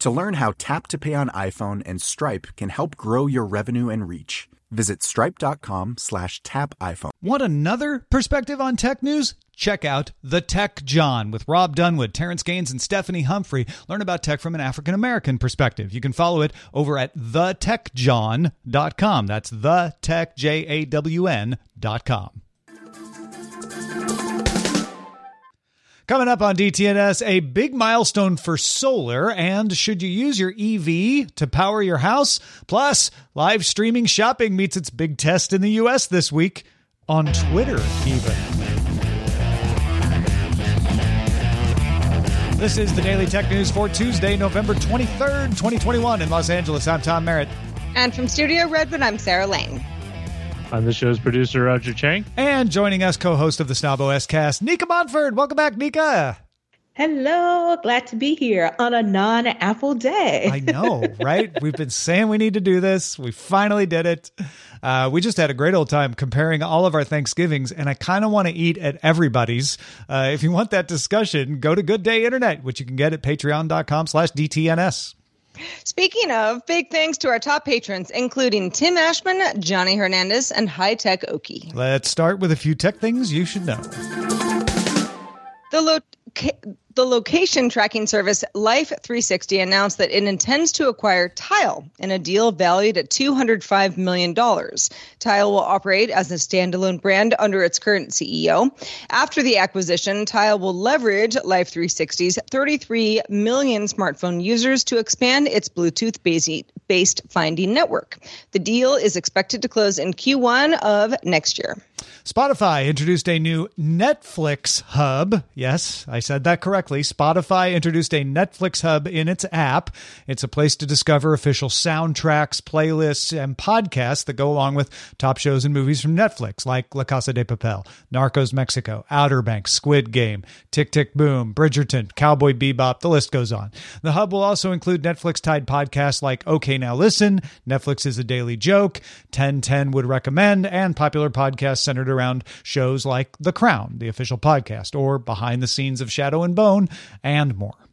To learn how Tap to Pay on iPhone and Stripe can help grow your revenue and reach, visit stripe.com slash tap iPhone. Want another perspective on tech news? Check out The Tech Jawn with Rob Dunwood, Terrence Gaines, and Stephanie Humphrey. Learn about tech from an African American perspective. You can follow it over at thetechjawn.com. That's the tech, J A W. Coming up on DTNS, a big milestone for solar, and should you use your EV to power your house? Plus, live streaming shopping meets its big test in the US this week on Twitter, even. This is the Daily Tech News for Tuesday, November 23rd, 2021, in Los Angeles. I'm Tom Merritt. And from Studio Redwood, I'm Sarah Lane. I'm the show's producer, Roger Chang. And joining us, co host of the Snob OS cast, Nika Montford. Welcome back, Nika. Hello, glad to be here on a non Apple day. I know, right? We've been saying we need to do this. We finally did it. Uh, we just had a great old time comparing all of our Thanksgivings, and I kind of want to eat at everybody's. Uh, if you want that discussion, go to Good Day Internet, which you can get at patreon.com slash DTNS. Speaking of, big thanks to our top patrons, including Tim Ashman, Johnny Hernandez, and High Tech Okie. Let's start with a few tech things you should know. The lo- the location tracking service Life 360 announced that it intends to acquire Tile in a deal valued at $205 million. Tile will operate as a standalone brand under its current CEO. After the acquisition, Tile will leverage Life 360's 33 million smartphone users to expand its Bluetooth based finding network. The deal is expected to close in Q1 of next year. Spotify introduced a new Netflix hub. Yes, I said that correctly. Spotify introduced a Netflix hub in its app. It's a place to discover official soundtracks, playlists, and podcasts that go along with top shows and movies from Netflix, like La Casa de Papel, Narcos Mexico, Outer Banks, Squid Game, Tick Tick Boom, Bridgerton, Cowboy Bebop, the list goes on. The hub will also include Netflix tied podcasts like OK Now Listen, Netflix is a Daily Joke, 1010 Would Recommend, and popular podcasts centered around shows like The Crown, the official podcast, or Behind the Scenes of Shadow and Bone, and more.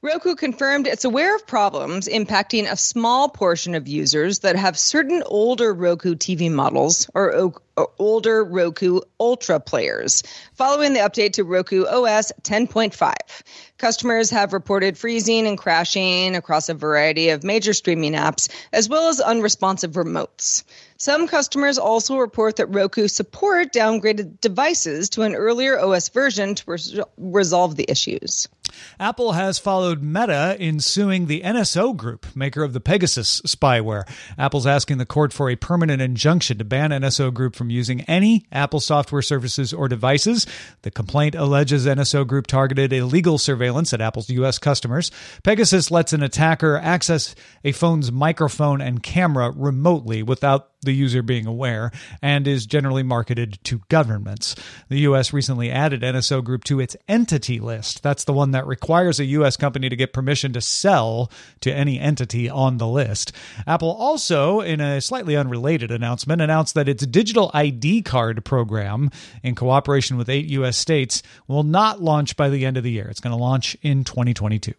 Roku confirmed it's aware of problems impacting a small portion of users that have certain older Roku TV models or, or older Roku Ultra players, following the update to Roku OS 10.5. Customers have reported freezing and crashing across a variety of major streaming apps, as well as unresponsive remotes. Some customers also report that Roku support downgraded devices to an earlier OS version to res- resolve the issues. Apple has followed Meta in suing the NSO Group, maker of the Pegasus spyware. Apple's asking the court for a permanent injunction to ban NSO Group from using any Apple software services or devices. The complaint alleges NSO Group targeted illegal surveillance at Apple's U.S. customers. Pegasus lets an attacker access a phone's microphone and camera remotely without the user being aware, and is generally marketed to governments. The U.S. recently added NSO Group to its entity list. That's the one that requires a U.S. company to get permission to sell to any entity on the list. Apple also, in a slightly unrelated announcement, announced that its digital ID card program in cooperation with eight U.S. states will not launch by the end of the year. It's going to launch in 2022.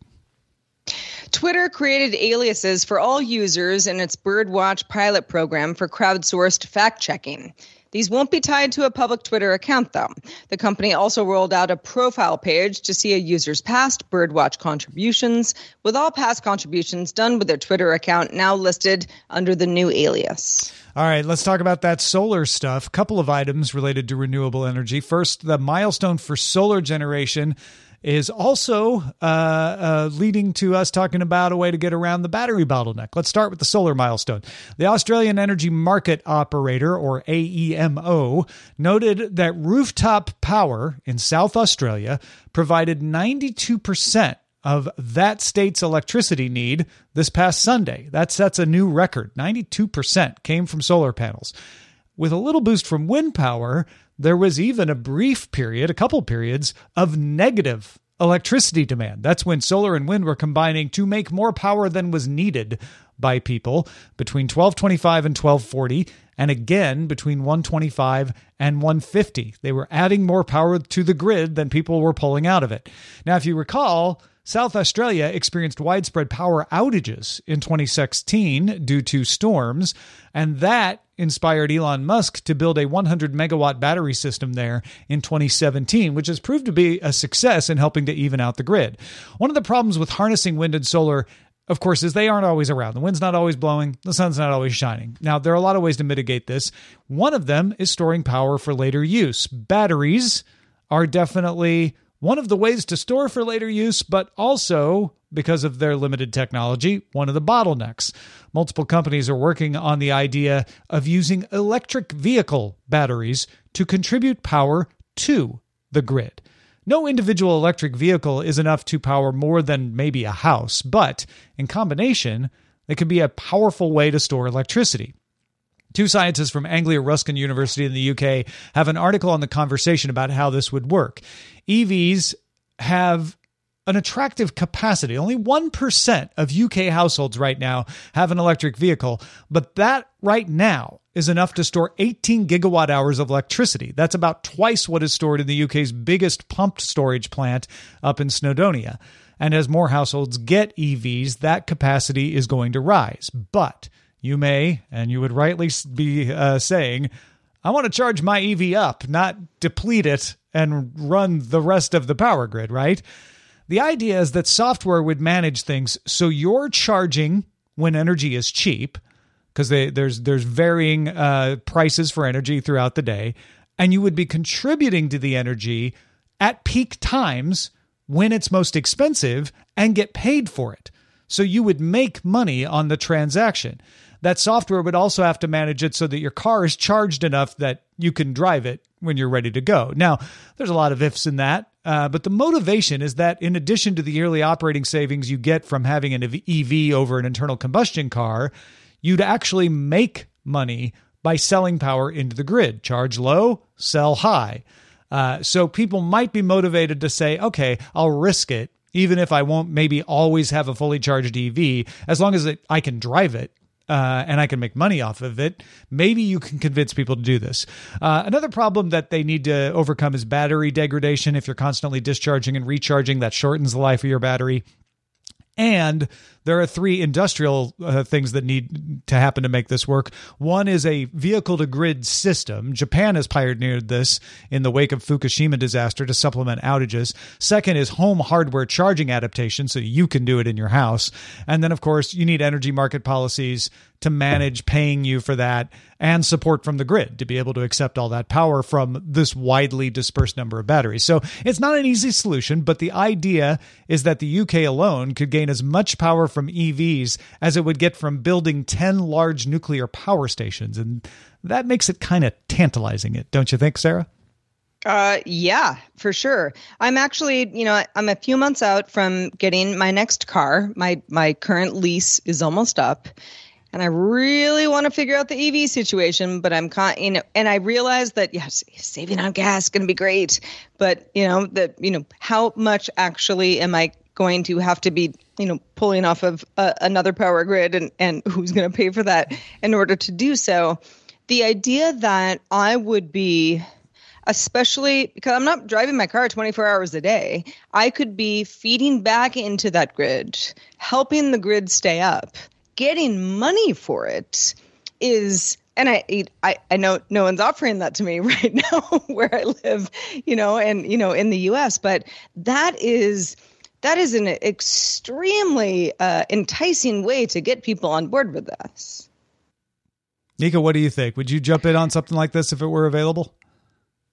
Twitter created aliases for all users in its Birdwatch pilot program for crowdsourced fact checking. These won't be tied to a public Twitter account, though. The company also rolled out a profile page to see a user's past Birdwatch contributions, with all past contributions done with their Twitter account now listed under the new alias. All right, let's talk about that solar stuff. Couple of items related to renewable energy. First, the milestone for solar generation is also uh, uh, leading to us talking about a way to get around the battery bottleneck. Let's start with the solar milestone. The Australian Energy Market Operator, or AEMO, noted that rooftop power in South Australia provided 92% of that state's electricity need this past Sunday. That sets a new record. 92% came from solar panels. With a little boost from wind power, there was even a brief period, a couple periods, of negative electricity demand. That's when solar and wind were combining to make more power than was needed by people between 1225 and 1240 and again between 125 and 150. They were adding more power to the grid than people were pulling out of it. Now if you recall, South Australia experienced widespread power outages in 2016 due to storms, and that inspired Elon Musk to build a 100 megawatt battery system there in 2017, which has proved to be a success in helping to even out the grid. One of the problems with harnessing wind and solar of course, is they aren't always around. The wind's not always blowing, the sun's not always shining. Now, there are a lot of ways to mitigate this. One of them is storing power for later use. Batteries are definitely one of the ways to store for later use, but also because of their limited technology, one of the bottlenecks. Multiple companies are working on the idea of using electric vehicle batteries to contribute power to the grid. No individual electric vehicle is enough to power more than maybe a house, but in combination, they could be a powerful way to store electricity. Two scientists from Anglia Ruskin University in the UK have an article on the conversation about how this would work. EVs have an attractive capacity. Only 1% of UK households right now have an electric vehicle, but that right now is enough to store 18 gigawatt hours of electricity. That's about twice what is stored in the UK's biggest pumped storage plant up in Snowdonia. And as more households get EVs, that capacity is going to rise. But you may, and you would rightly be uh, saying, I want to charge my EV up, not deplete it and run the rest of the power grid, right? The idea is that software would manage things so you're charging when energy is cheap, because there's there's varying uh, prices for energy throughout the day, and you would be contributing to the energy at peak times when it's most expensive and get paid for it. So you would make money on the transaction. That software would also have to manage it so that your car is charged enough that you can drive it when you're ready to go. Now, there's a lot of ifs in that, uh, but the motivation is that in addition to the yearly operating savings you get from having an EV over an internal combustion car, you'd actually make money by selling power into the grid. Charge low, sell high. Uh, so people might be motivated to say, okay, I'll risk it, even if I won't maybe always have a fully charged EV, as long as it, I can drive it uh, and I can make money off of it, maybe you can convince people to do this. Uh, another problem that they need to overcome is battery degradation. If you're constantly discharging and recharging, that shortens the life of your battery. And there are three industrial uh, things that need to happen to make this work. One is a vehicle to grid system. Japan has pioneered this in the wake of Fukushima disaster to supplement outages. Second is home hardware charging adaptation so you can do it in your house. And then of course, you need energy market policies to manage paying you for that and support from the grid to be able to accept all that power from this widely dispersed number of batteries. So it's not an easy solution, but the idea is that the UK alone could gain as much power from EVs as it would get from building 10 large nuclear power stations. And that makes it kind of tantalizing it, don't you think, Sarah? Uh, yeah, for sure. I'm actually, you know, I'm a few months out from getting my next car. My my current lease is almost up, and I really want to figure out the EV situation, but I'm con- you know, and I realize that yes, saving on gas is going to be great, but you know that you know how much actually am I going to have to be you know pulling off of uh, another power grid, and and who's going to pay for that in order to do so? the idea that I would be especially because I'm not driving my car 24 hours a day. I could be feeding back into that grid, helping the grid stay up, getting money for it is and I, I I know no one's offering that to me right now where I live, you know, and you know in the U.S. But that is that is an extremely uh, enticing way to get people on board with this. Nika, what do you think? Would you jump in on something like this if it were available?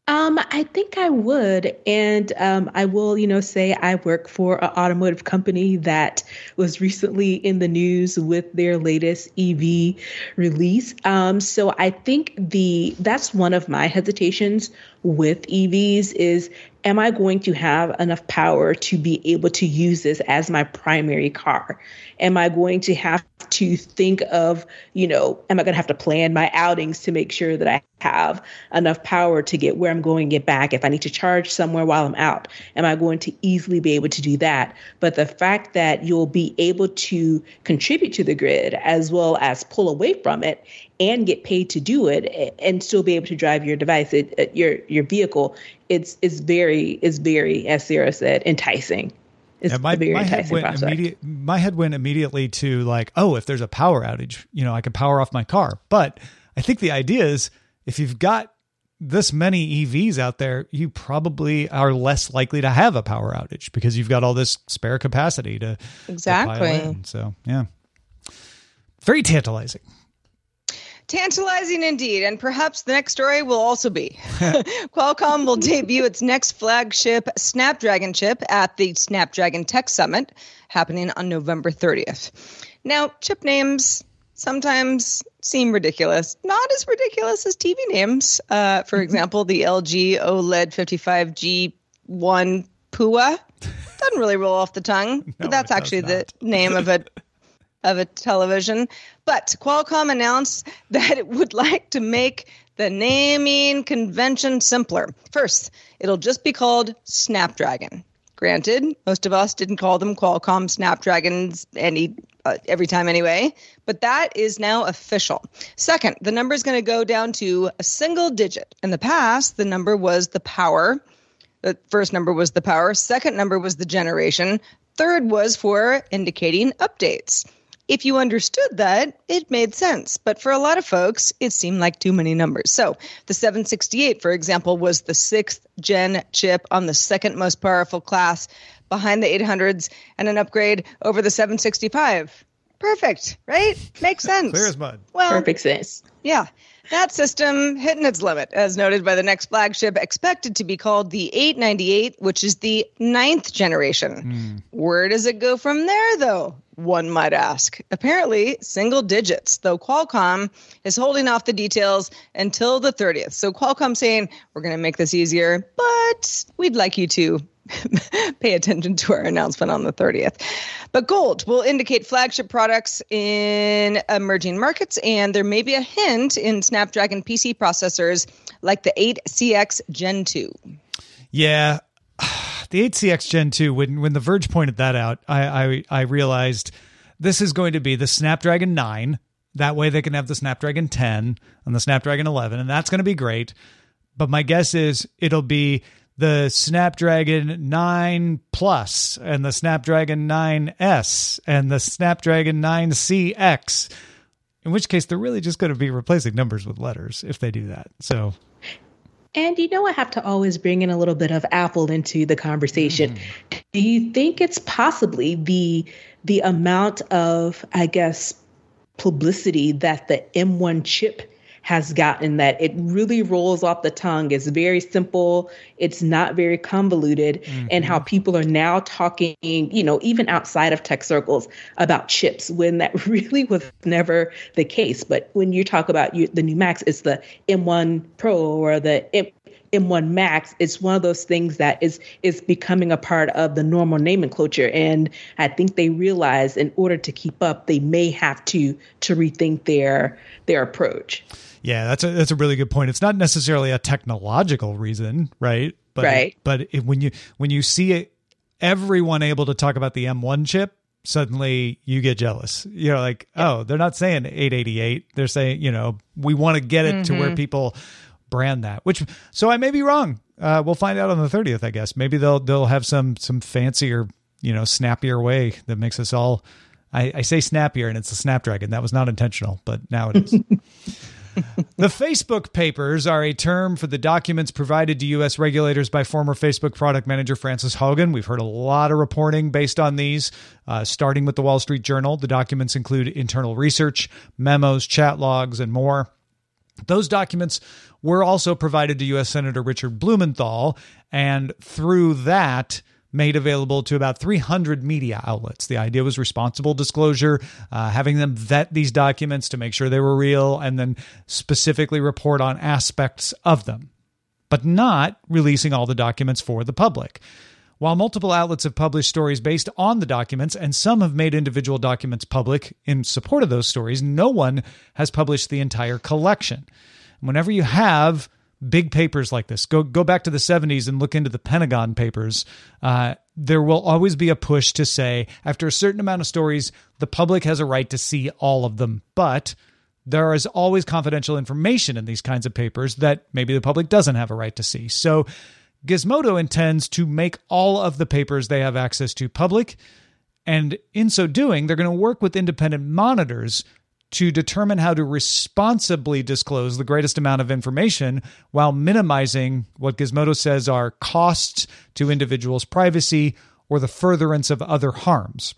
Um, I think I would. And um, I will, you know, say I work for an automotive company that was recently in the news with their latest EV release. Um, so I think the that's one of my hesitations with EVs is am I going to have enough power to be able to use this as my primary car? Am I going to have to think of, you know, am I going to have to plan my outings to make sure that I have enough power to get where I'm going to get back? If I need to charge somewhere while I'm out, am I going to easily be able to do that? But the fact that you'll be able to contribute to the grid as well as pull away from it and get paid to do it and still be able to drive your device, your your vehicle, it's it's very is very, as Sarah said, enticing. It's yeah, my, my head went immediate, my head went immediately to like, oh, if there's a power outage, you know, I can power off my car. But I think the idea is if you've got this many EVs out there, you probably are less likely to have a power outage because you've got all this spare capacity to exactly. To so yeah, very tantalizing. Tantalizing indeed. And perhaps the next story will also be Qualcomm will debut its next flagship Snapdragon chip at the Snapdragon Tech Summit happening on November 30th. Now, chip names sometimes seem ridiculous. Not as ridiculous as TV names. Uh, for mm-hmm. example, the LG OLED 55G1 PUA doesn't really roll off the tongue, no, but that's actually the name of a of a television. But Qualcomm announced that it would like to make the naming convention simpler. First, it'll just be called Snapdragon. Granted, most of us didn't call them Qualcomm Snapdragons any uh, every time anyway, but that is now official. Second, the number is going to go down to a single digit. In the past, the number was the power. The first number was the power, second number was the generation, third was for indicating updates if you understood that, it made sense. But for a lot of folks, it seemed like too many numbers. So the 768, for example, was the sixth gen chip on the second most powerful class behind the 800s and an upgrade over the 765. Perfect, right? Makes sense. Clear as mud. Well, perfect sense. Yeah. That system hitting its limit, as noted by the next flagship, expected to be called the 898, which is the ninth generation. Mm. Where does it go from there, though? One might ask. Apparently, single digits, though Qualcomm is holding off the details until the 30th. So, Qualcomm saying, we're going to make this easier, but we'd like you to pay attention to our announcement on the 30th. But gold will indicate flagship products in emerging markets, and there may be a hint in Snapdragon PC processors like the 8CX Gen 2. Yeah. The 8CX Gen 2, when, when The Verge pointed that out, I, I, I realized this is going to be the Snapdragon 9. That way they can have the Snapdragon 10 and the Snapdragon 11, and that's going to be great. But my guess is it'll be the Snapdragon 9 Plus and the Snapdragon 9S and the Snapdragon 9CX. In which case, they're really just going to be replacing numbers with letters if they do that. So, and you know, I have to always bring in a little bit of Apple into the conversation. Mm. Do you think it's possibly the the amount of, I guess, publicity that the M1 chip has gotten that it really rolls off the tongue. It's very simple. It's not very convoluted. Mm-hmm. And how people are now talking, you know, even outside of tech circles about chips when that really was never the case. But when you talk about you, the new Macs, it's the M1 Pro or the M- M1 Max, it's one of those things that is is becoming a part of the normal nomenclature. And I think they realize in order to keep up, they may have to to rethink their their approach. Yeah, that's a that's a really good point. It's not necessarily a technological reason, right? But right. But it, when you when you see it, everyone able to talk about the M1 chip, suddenly you get jealous. You know, like, oh, they're not saying 888. They're saying, you know, we want to get it to where people brand that. Which so I may be wrong. Uh, we'll find out on the 30th, I guess. Maybe they'll they'll have some some fancier, you know, snappier way that makes us all I, I say snappier and it's a snapdragon. That was not intentional, but now it is. the Facebook papers are a term for the documents provided to U.S. regulators by former Facebook product manager Frances Haugen. We've heard a lot of reporting based on these, uh, starting with the Wall Street Journal. The documents include internal research, memos, chat logs, and more. Those documents were also provided to U.S. Senator Richard Blumenthal, and through that, made available to about 300 media outlets. The idea was responsible disclosure, uh, having them vet these documents to make sure they were real, and then specifically report on aspects of them, but not releasing all the documents for the public. While multiple outlets have published stories based on the documents, and some have made individual documents public in support of those stories, no one has published the entire collection. Whenever you have big papers like this. Go go back to the 70s and look into the Pentagon papers. Uh, there will always be a push to say after a certain amount of stories, the public has a right to see all of them, but there is always confidential information in these kinds of papers that maybe the public doesn't have a right to see. So Gizmodo intends to make all of the papers they have access to public. And in so doing, they're going to work with independent monitors to determine how to responsibly disclose the greatest amount of information while minimizing what Gizmodo says are costs to individuals' privacy or the furtherance of other harms.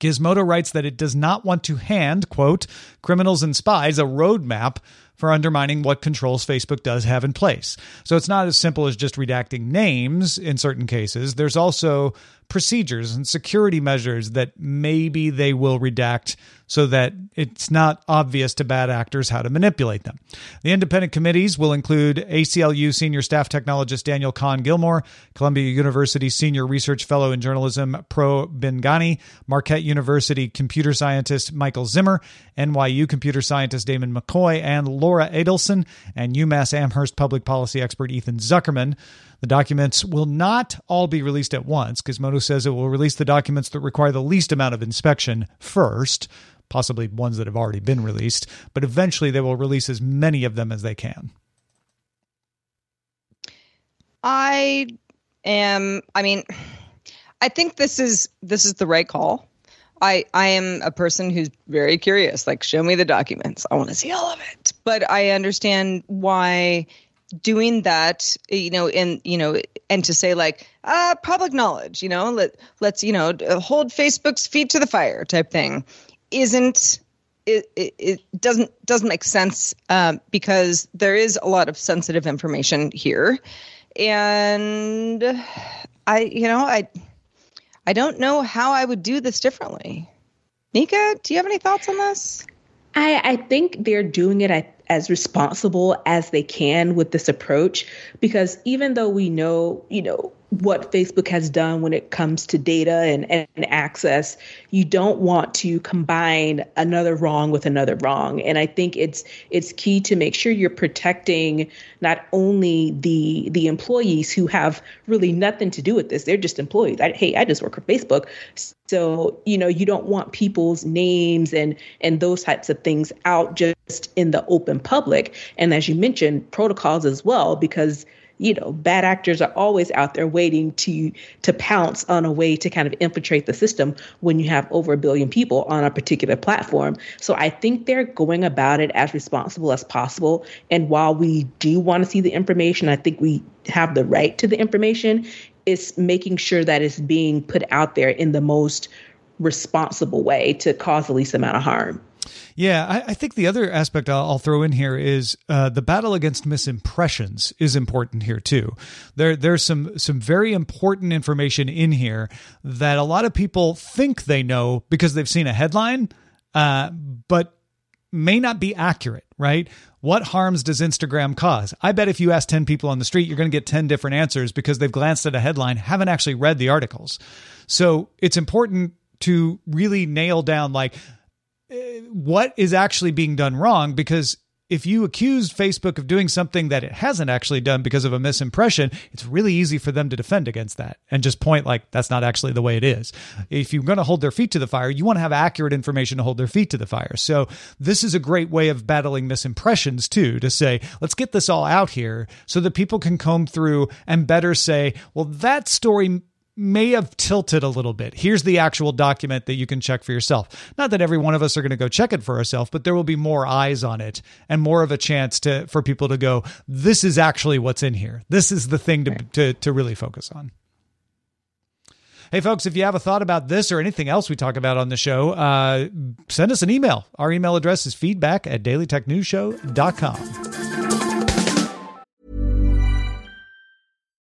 Gizmodo writes that it does not want to hand, quote, criminals and spies a roadmap for undermining what controls Facebook does have in place. So it's not as simple as just redacting names in certain cases. There's also procedures and security measures that maybe they will redact so that it's not obvious to bad actors how to manipulate them. The independent committees will include ACLU senior staff technologist Daniel Kahn Gillmor, Columbia University senior research fellow in journalism Pro Bengani, Marquette University computer scientist Michael Zimmer, NYU computer scientist Damon McCoy, and Laura Edelson, and UMass Amherst public policy expert Ethan Zuckerman. The documents will not all be released at once. Gizmodo says it will release the documents that require the least amount of inspection first, possibly ones that have already been released, but eventually they will release as many of them as they can. I am I mean I think this is this is the right call. I I am a person who's very curious. Like show me the documents. I want to see all of it. But I understand why doing that you know and you know and to say like uh public knowledge you know let let's you know hold facebook's feet to the fire type thing isn't it, it, it doesn't doesn't make sense um, because there is a lot of sensitive information here. And i you know i i don't know how i would do this differently. Nika do you have any thoughts on this? I, I think they're doing it as responsible as they can with this approach because even though we know, you know, what Facebook has done when it comes to data and, and access, you don't want to combine another wrong with another wrong. And I think it's it's key to make sure you're protecting not only the the employees who have really nothing to do with this, they're just employees. I, hey, I just work for Facebook. So, you know, you don't want people's names and and those types of things out just in the open public. And as you mentioned, protocols as well, because you know bad actors are always out there waiting to to pounce on a way to kind of infiltrate the system when you have over a billion people on a particular platform. So i think they're going about it as responsible as possible. And while we do want to see the information i think we have the right to the information it's making sure that it's being put out there in the most responsible way to cause the least amount of harm yeah, I, I, think the other aspect I'll, I'll throw in here is uh, the battle against misimpressions is important here too. There, there's some some very important information in here that a lot of people think they know because they've seen a headline, uh, but may not be accurate. Right? What harms does Instagram cause? I bet if you ask ten people on the street, you're going to get ten different answers because they've glanced at a headline, haven't actually read the articles. So it's important to really nail down like what is actually being done wrong because if you accuse Facebook of doing something that it hasn't actually done because of a misimpression, it's really easy for them to defend against that and just point like that's not actually the way it is. If you're going to hold their feet to the fire, you want to have accurate information to hold their feet to the fire. So this is a great way of battling misimpressions too, to say, let's get this all out here so that people can comb through and better say, well, that story may have tilted a little bit. Here's the actual document that you can check for yourself. Not that every one of us are going to go check it for ourselves, but there will be more eyes on it and more of a chance to for people to go, this is actually what's in here. This is the thing to to, to really focus on. Hey, folks, if you have a thought about this or anything else we talk about on the show, uh, send us an email. Our email address is feedback at dailytechnewsshow.com.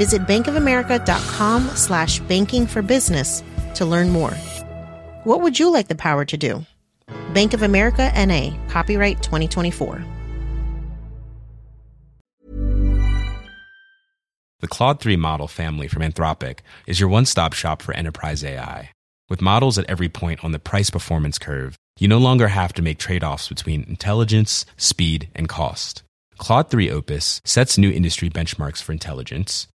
Visit bankofamerica.com slash banking for business to learn more. What would you like the power to do? Bank of America NA, copyright 2024. The Claude 3 model family from Anthropic is your one stop shop for enterprise AI. With models at every point on the price performance curve, you no longer have to make trade offs between intelligence, speed, and cost. Claude 3 Opus sets new industry benchmarks for intelligence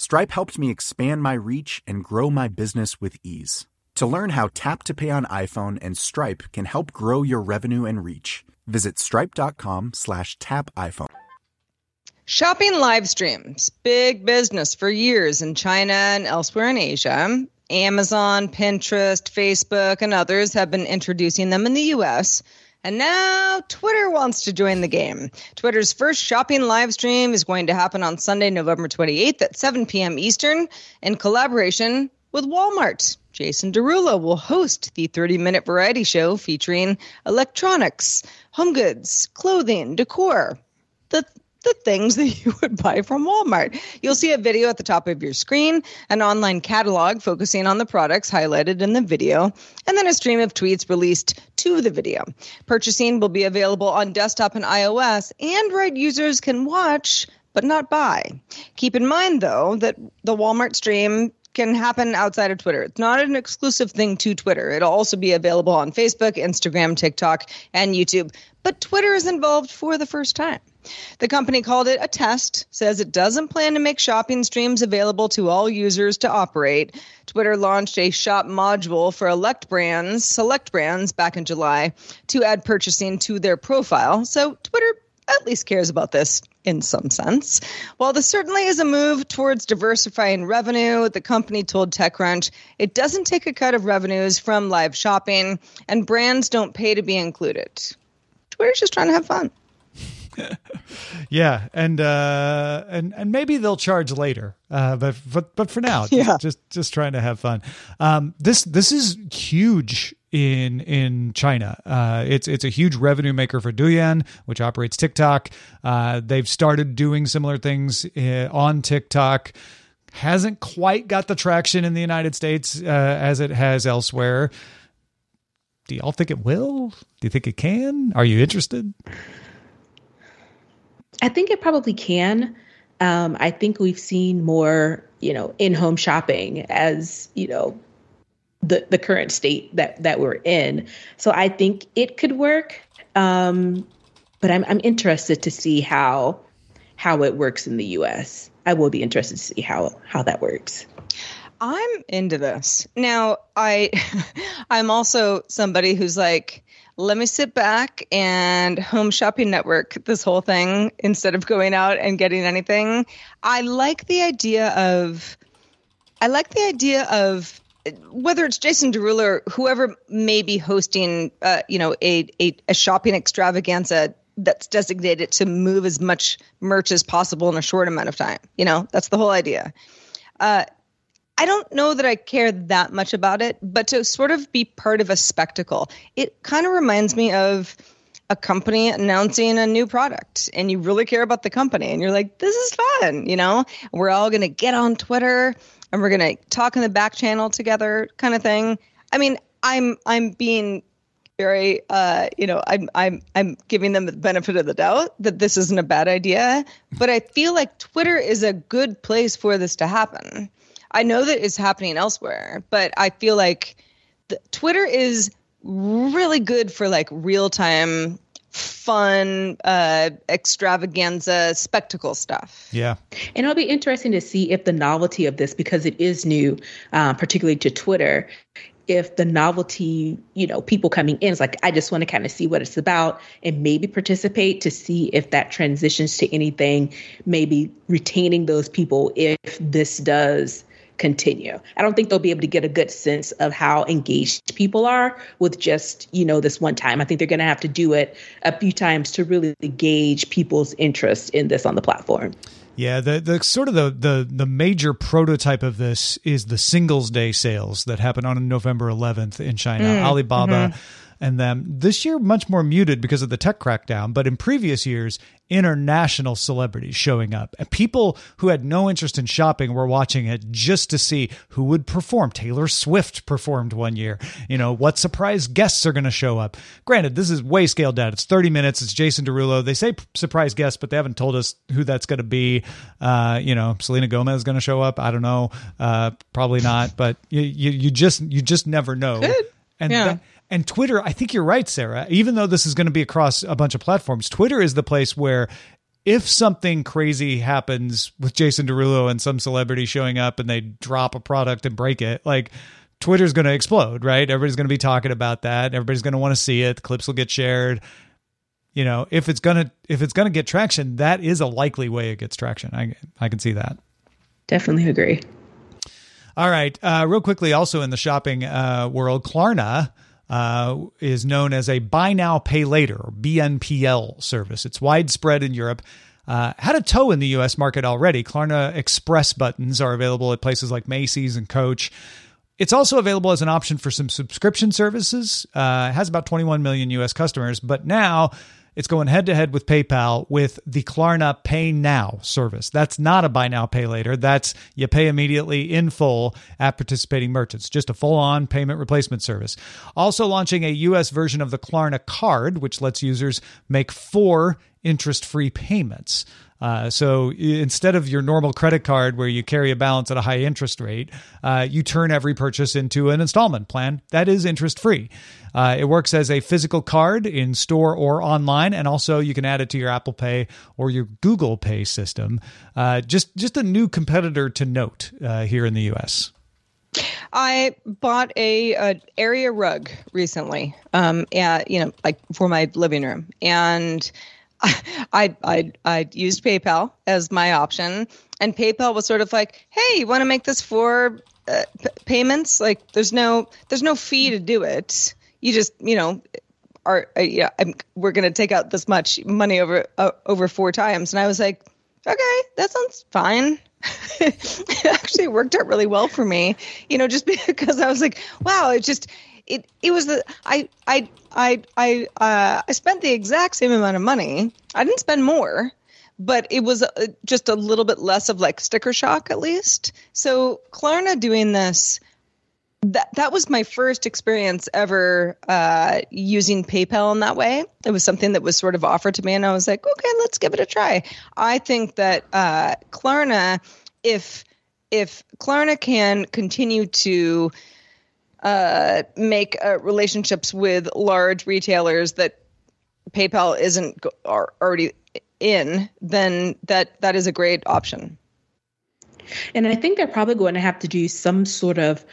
Stripe helped me expand my reach and grow my business with ease. To learn how Tap to Pay on iPhone and Stripe can help grow your revenue and reach, visit stripe.com slash tap iPhone. Shopping live streams, big business for years in China and elsewhere in Asia. Amazon, Pinterest, Facebook, and others have been introducing them in the US. And now Twitter wants to join the game. Twitter's first shopping live stream is going to happen on Sunday, November 28th at 7 p.m. Eastern in collaboration with Walmart. Jason Derulo will host the 30 minute variety show featuring electronics, home goods, clothing, decor, the the things that you would buy from Walmart. You'll see a video at the top of your screen, an online catalog focusing on the products highlighted in the video, and then a stream of tweets released to the video. Purchasing will be available on desktop and iOS. Android users can watch but not buy. Keep in mind, though, that the Walmart stream can happen outside of Twitter. It's not an exclusive thing to Twitter. It'll also be available on Facebook, Instagram, TikTok, and YouTube. But Twitter is involved for the first time. The company called it a test, says it doesn't plan to make shopping streams available to all users to operate. Twitter launched a shop module for elect brands, select brands back in July to add purchasing to their profile. So Twitter at least cares about this in some sense. While this certainly is a move towards diversifying revenue, the company told TechCrunch it doesn't take a cut of revenues from live shopping, and brands don't pay to be included. Twitter's just trying to have fun. yeah, and uh, and and maybe they'll charge later, uh, but but but for now, yeah. just, just trying to have fun. Um, this this is huge in in China. Uh, it's it's a huge revenue maker for Douyin, which operates TikTok. Uh, they've started doing similar things uh, on TikTok. Hasn't quite got the traction in the United States uh, as it has elsewhere. Do y'all think it will? Do you think it can? Are you interested? I think it probably can. Um, I think we've seen more you know, in-home shopping as, you know, the the current state that that we're in. So I think it could work. Um, but I'm I'm interested to see how how it works in the US. I will be interested to see how how that works. I'm into this. Now, I I'm also somebody who's like let me sit back and home shopping network this whole thing instead of going out and getting anything. I like the idea of I like the idea of whether it's Jason Derulo or whoever may be hosting, uh, you know, a, a, a shopping extravaganza that's designated to move as much merch as possible in a short amount of time. You know, that's the whole idea. Uh, I don't know that I care that much about it, but to sort of be part of a spectacle, it kind of reminds me of a company announcing a new product and you really care about the company and you're like, this is fun, you know? We're all going to get on Twitter and we're going to talk in the back channel together kind of thing. I mean, I'm I'm being very uh, you know, I'm I'm I'm giving them the benefit of the doubt that this isn't a bad idea, but I feel like Twitter is a good place for this to happen. I know that it's happening elsewhere, but I feel like the, Twitter is really good for like real time fun uh extravaganza spectacle stuff. Yeah. And it'll be interesting to see if the novelty of this because it is new uh, particularly to twitter if the novelty, you know, people coming in is like, I just want to kind of see what it's about and maybe participate to see if that transitions to anything, maybe retaining those people if this does continue. I don't think they'll be able to get a good sense of how engaged people are with just, you know, this one time. I think they're going to have to do it a few times to really gauge people's interest in this on the platform. Yeah, the the sort of the the the major prototype of this is the Singles Day sales that happen on November 11th in China. Mm, Alibaba mm-hmm and them. This year, much more muted because of the tech crackdown, but in previous years, international celebrities showing up. And people who had no interest in shopping were watching it just to see who would perform. Taylor Swift performed one year. You know, what surprise guests are going to show up. Granted, this is way scaled down. It's 30 minutes. It's Jason Derulo. They say surprise guests, but they haven't told us who that's going to be. Uh, you know, Selena Gomez is going to show up. I don't know. Uh, probably not, but you, you, you just, you just never know. Good. And yeah. that, and Twitter, I think you're right, Sarah. Even though this is going to be across a bunch of platforms, Twitter is the place where if something crazy happens with Jason Derulo and some celebrity showing up and they drop a product and break it, like Twitter's going to explode, right? Everybody's going to be talking about that. Everybody's going to want to see it. The clips will get shared. You know, if it's gonna if it's gonna get traction, that is a likely way it gets traction. I I can see that. Definitely agree. All right, uh, real quickly, also in the shopping uh, world, Klarna uh, is known as a buy now, pay later, or BNPL service. It's widespread in Europe. Uh, had a toe in the US market already. Klarna Express buttons are available at places like Macy's and Coach. It's also available as an option for some subscription services. Uh, has about 21 million US customers, but now it's going head to head with PayPal with the Klarna Pay Now service. That's not a buy now, pay later. That's you pay immediately in full at participating merchants. Just a full on payment replacement service. Also launching a US version of the Klarna card, which lets users make four interest free payments. Uh, so instead of your normal credit card where you carry a balance at a high interest rate, uh, you turn every purchase into an installment plan that is interest free. Uh, it works as a physical card in store or online, and also you can add it to your Apple Pay or your Google Pay system. Uh, just just a new competitor to note uh, here in the U.S. I bought a, a, area rug recently, um, yeah, you know, like for my living room, and I I I used PayPal as my option, and PayPal was sort of like, "Hey, you want to make this for uh, p- payments? Like, there's no there's no fee to do it. You just you know." Are uh, yeah, I'm, we're going to take out this much money over uh, over four times, and I was like, okay, that sounds fine. it actually worked out really well for me, you know, just because I was like, wow, it just it it was the I I I I uh, I spent the exact same amount of money. I didn't spend more, but it was uh, just a little bit less of like sticker shock at least. So Klarna doing this that that was my first experience ever uh, using PayPal in that way. It was something that was sort of offered to me, and I was like, okay, let's give it a try. I think that uh, Klarna, if if Klarna can continue to uh, make uh, relationships with large retailers that PayPal isn't go- are already in, then that that is a great option. And I think they're probably going to have to do some sort of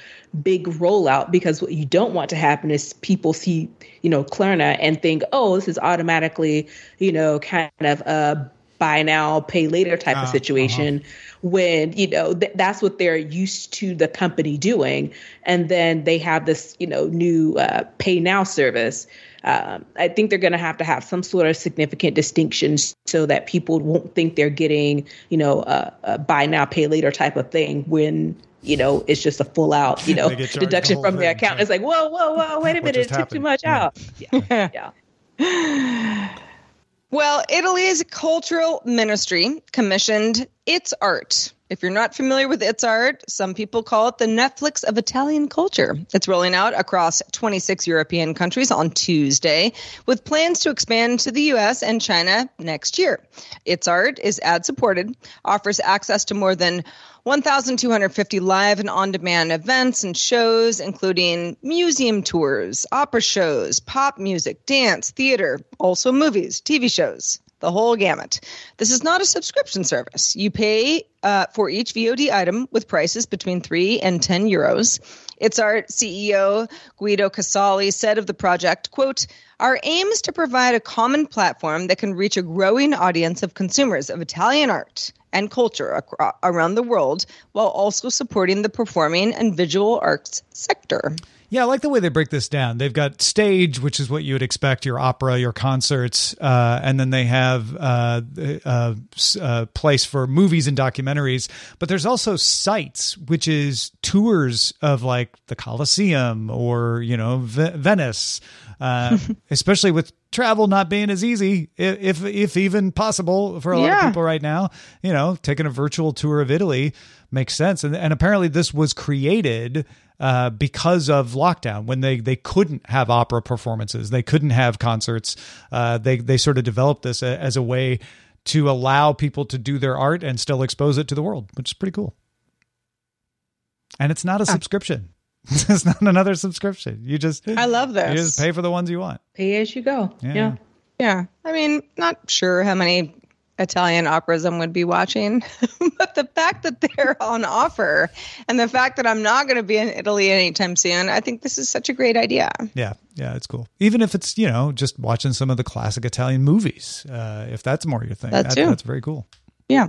big rollout because what you don't want to happen is people see, you know, Klarna and think, oh, this is automatically, you know, kind of a buy now, pay later type Uh, of situation when, you know, th- that's what they're used to the company doing. And then they have this, you know, new uh, pay now service. Um, I think they're going to have to have some sort of significant distinctions so that people won't think they're getting, you know, a, a buy now, pay later type of thing when, you know, it's just a full out, you know, charged the deduction from their account. yeah. It's like, whoa, whoa, whoa, wait a minute, it took too much Yeah. out. Yeah. yeah. Well, Italy's cultural ministry commissioned ITsART. If you're not familiar with ITsART, some people call it the Netflix of Italian culture. It's rolling out across 26 European countries on Tuesday, with plans to expand to the US and China next year. ITsART is ad supported, offers access to more than 1,250 live and on demand events and shows, including museum tours, opera shows, pop music, dance, theater, also movies, TV shows, the whole gamut. This is not a subscription service. You pay uh, for each VOD item with prices between 3 and 10 euros. ITsART CEO Guido Casali said of the project, quote, our aim is to provide a common platform that can reach a growing audience of consumers of Italian art and culture acro- around the world while also supporting the performing and visual arts sector. Yeah, I like the way they break this down. They've got stage, which is what you would expect your opera, your concerts, uh, and then they have uh, a, a place for movies and documentaries. But there's also sites, which is tours of like the Colosseum or you know v- Venice, uh, especially with travel not being as easy, if if even possible for a lot of people right now. You know, taking a virtual tour of Italy makes sense, and and apparently this was created uh, because of lockdown when they they couldn't have opera performances, they couldn't have concerts. Uh, they they sort of developed this a, as a way to allow people to do their art and still expose it to the world, which is pretty cool. And it's not a subscription. it's not another subscription. You just I love this. You just pay for the ones you want. Pay as you go. Yeah. yeah. Yeah. I mean, not sure how many Italian operas I'm to be watching, but the fact that they're on offer and the fact that I'm not going to be in Italy anytime soon, I think this is such a great idea. Yeah, yeah, it's cool. Even if it's you know just watching some of the classic Italian movies, uh, if that's more your thing, That that- that's very cool. Yeah.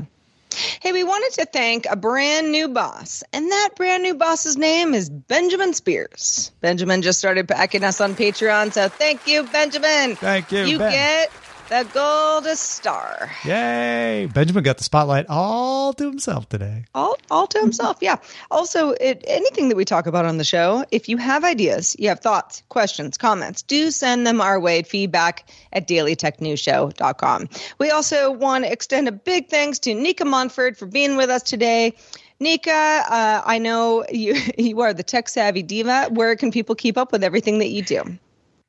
Hey, we wanted to thank a brand new boss, and that brand new boss's name is Benjamin Spears. Benjamin just started backing us on Patreon, so thank you, Benjamin. Thank you, You Ben. get the gold star. Yay! Benjamin got the spotlight all to himself today. all all to himself yeah also it, anything that we talk about on the show if you have ideas you have thoughts questions comments do send them our way at feedback at dailytechnewsshow.com we also want to extend a big thanks to nika monford for being with us today nika uh, i know you you are the tech savvy diva where can people keep up with everything that you do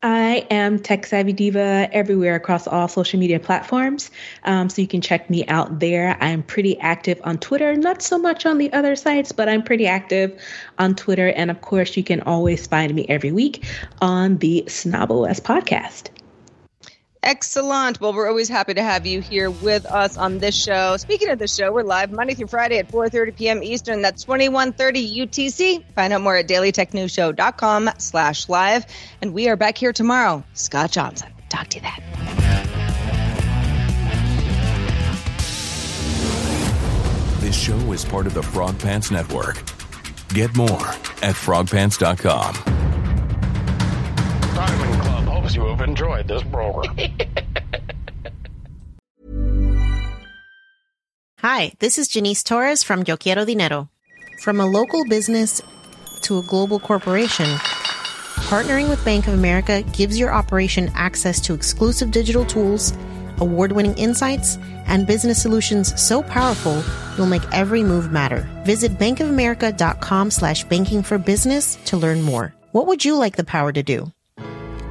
I am Tech Savvy Diva everywhere across all social media platforms. Um, so you can check me out there. I'm pretty active on Twitter, not so much on the other sites, but I'm pretty active on Twitter. And of course, you can always find me every week on the Snob OS podcast. Excellent. Well, we're always happy to have you here with us on this show. Speaking of the show, we're live Monday through Friday at 4.30 p.m. Eastern. That's 2130 UTC. Find out more at dailytechnewsshow.com slash live. And we are back here tomorrow. Scott Johnson. Talk to you then. This show is part of the Frog Pants Network. Get more at frogpants.com. Diamond Club hopes you have enjoyed this program. Hi, this is Jannese Torres from Yo Quiero Dinero. From a local business to a global corporation, partnering with Bank of America gives your operation access to exclusive digital tools, award winning insights, and business solutions so powerful you'll make every move matter. Visit bankofamerica.com slash banking for business to learn more. What would you like the power to do?